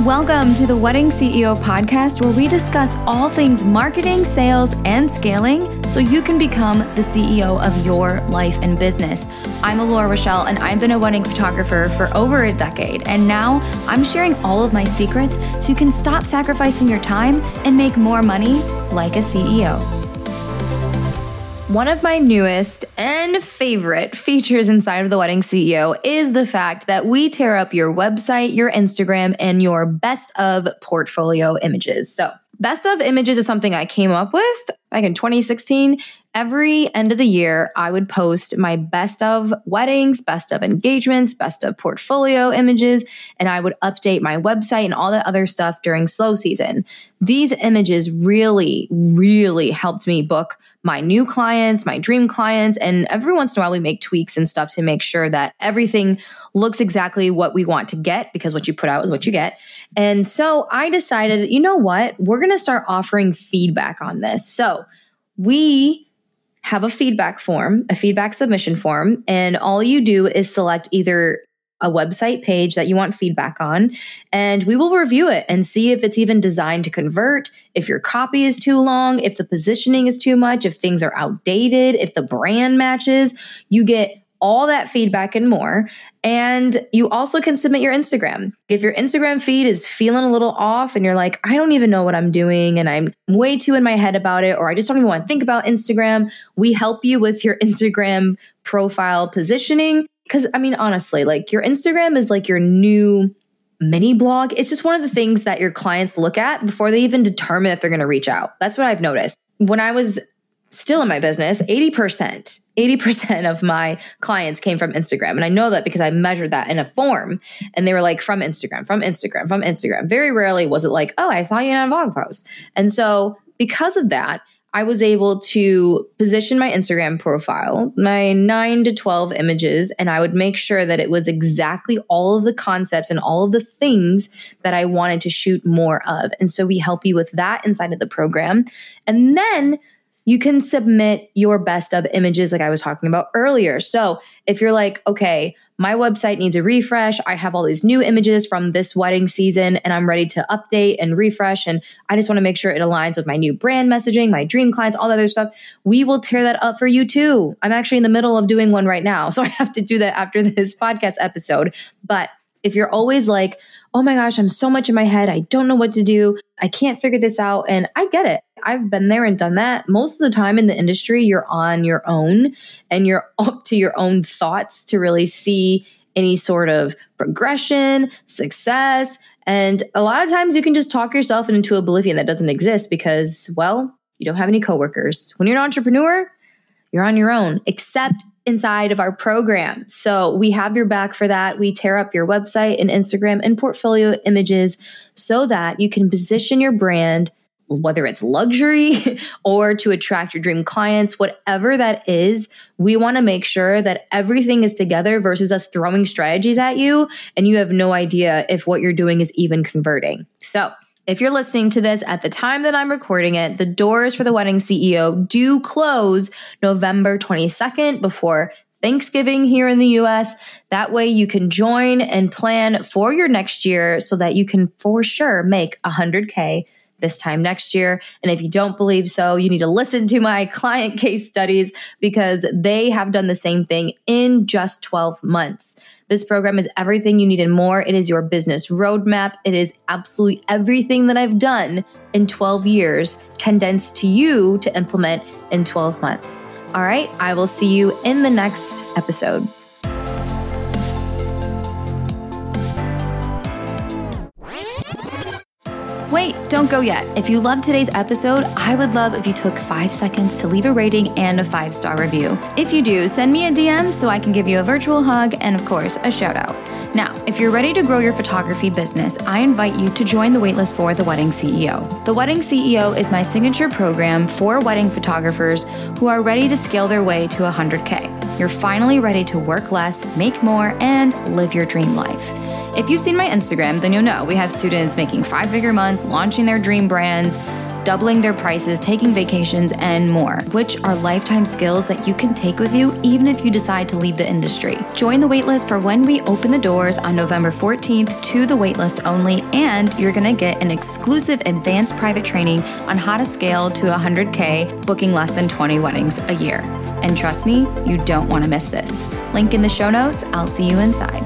Welcome to the Wedding CEO podcast, where we discuss all things marketing, sales, and scaling so you can become the CEO of your life and business. I'm Alora Rochelle, and I've been a wedding photographer for over a decade. And now I'm sharing all of my secrets so you can stop sacrificing your time and make more money like a CEO. One of my newest and favorite features inside of the Wedding CEO is the fact that we tear up your website, your Instagram, and your best of portfolio images. So, best of images is something I came up with back in 2016. Every end of the year, I would post my best of weddings, best of engagements, best of portfolio images, and I would update my website and all that other stuff during slow season. These images really, really helped me book my new clients, my dream clients, and every once in a while we make tweaks and stuff to make sure that everything looks exactly what we want to get because what you put out is what you get. And so I decided, you know what? We're going to start offering feedback on this. So we have a feedback form, a feedback submission form, and all you do is select either a website page that you want feedback on, and we will review it and see if it's even designed to convert, if your copy is too long, if the positioning is too much, if things are outdated, if the brand matches. You get all that feedback and more. And you also can submit your Instagram. If your Instagram feed is feeling a little off and you're like, I don't even know what I'm doing and I'm way too in my head about it, or I just don't even want to think about Instagram, we help you with your Instagram profile positioning because I mean, honestly, like your Instagram is like your new mini blog. It's just one of the things that your clients look at before they even determine if they're going to reach out. That's what I've noticed. When I was still in my business, 80%, 80% of my clients came from Instagram. And I know that because I measured that in a form and they were like from Instagram, from Instagram, from Instagram. Very rarely was it like, oh, I saw you in a blog post. And so because of that, I was able to position my Instagram profile, my nine to 12 images, and I would make sure that it was exactly all of the concepts and all of the things that I wanted to shoot more of. And so we help you with that inside of the program. And then you can submit your best of images, like I was talking about earlier. So if you're like, okay, my website needs a refresh. I have all these new images from this wedding season and I'm ready to update and refresh. And I just want to make sure it aligns with my new brand messaging, my dream clients, all that other stuff. We will tear that up for you too. I'm actually in the middle of doing one right now. So I have to do that after this podcast episode. But if you're always like, oh my gosh, I'm so much in my head. I don't know what to do. I can't figure this out. And I get it. I've been there and done that. Most of the time in the industry, you're on your own and you're up to your own thoughts to really see any sort of progression, success. And a lot of times you can just talk yourself into oblivion that doesn't exist because, well, you don't have any coworkers. When you're an entrepreneur, you're on your own, except inside of our program. So we have your back for that. We tear up your website and Instagram and portfolio images so that you can position your brand, whether it's luxury or to attract your dream clients, whatever that is. We want to make sure that everything is together versus us throwing strategies at you and you have no idea if what you're doing is even converting. So, if you're listening to this at the time that I'm recording it, the doors for the Wedding CEO do close November 22nd before Thanksgiving here in the US. That way you can join and plan for your next year so that you can for sure make 100K this time next year. And if you don't believe so, you need to listen to my client case studies because they have done the same thing in just 12 months. This program is everything you need and more. It is your business roadmap. It is absolutely everything that I've done in 12 years condensed to you to implement in 12 months. All right, I will see you in the next episode. Wait, don't go yet. If you loved today's episode, I would love if you took five seconds to leave a rating and a five star review. If you do, send me a DM so I can give you a virtual hug and, of course, a shout out. Now, if you're ready to grow your photography business, I invite you to join the waitlist for The Wedding CEO. The Wedding CEO is my signature program for wedding photographers who are ready to scale their way to 100K. You're finally ready to work less, make more, and live your dream life. If you've seen my Instagram, then you'll know we have students making five figure months, launching their dream brands, doubling their prices, taking vacations, and more, which are lifetime skills that you can take with you even if you decide to leave the industry. Join the waitlist for when we open the doors on November 14th to the waitlist only, and you're to get an exclusive advanced private training on how to scale to 100K, booking less than 20 weddings a year. And trust me, you don't want to miss this. Link in the show notes. I'll see you inside.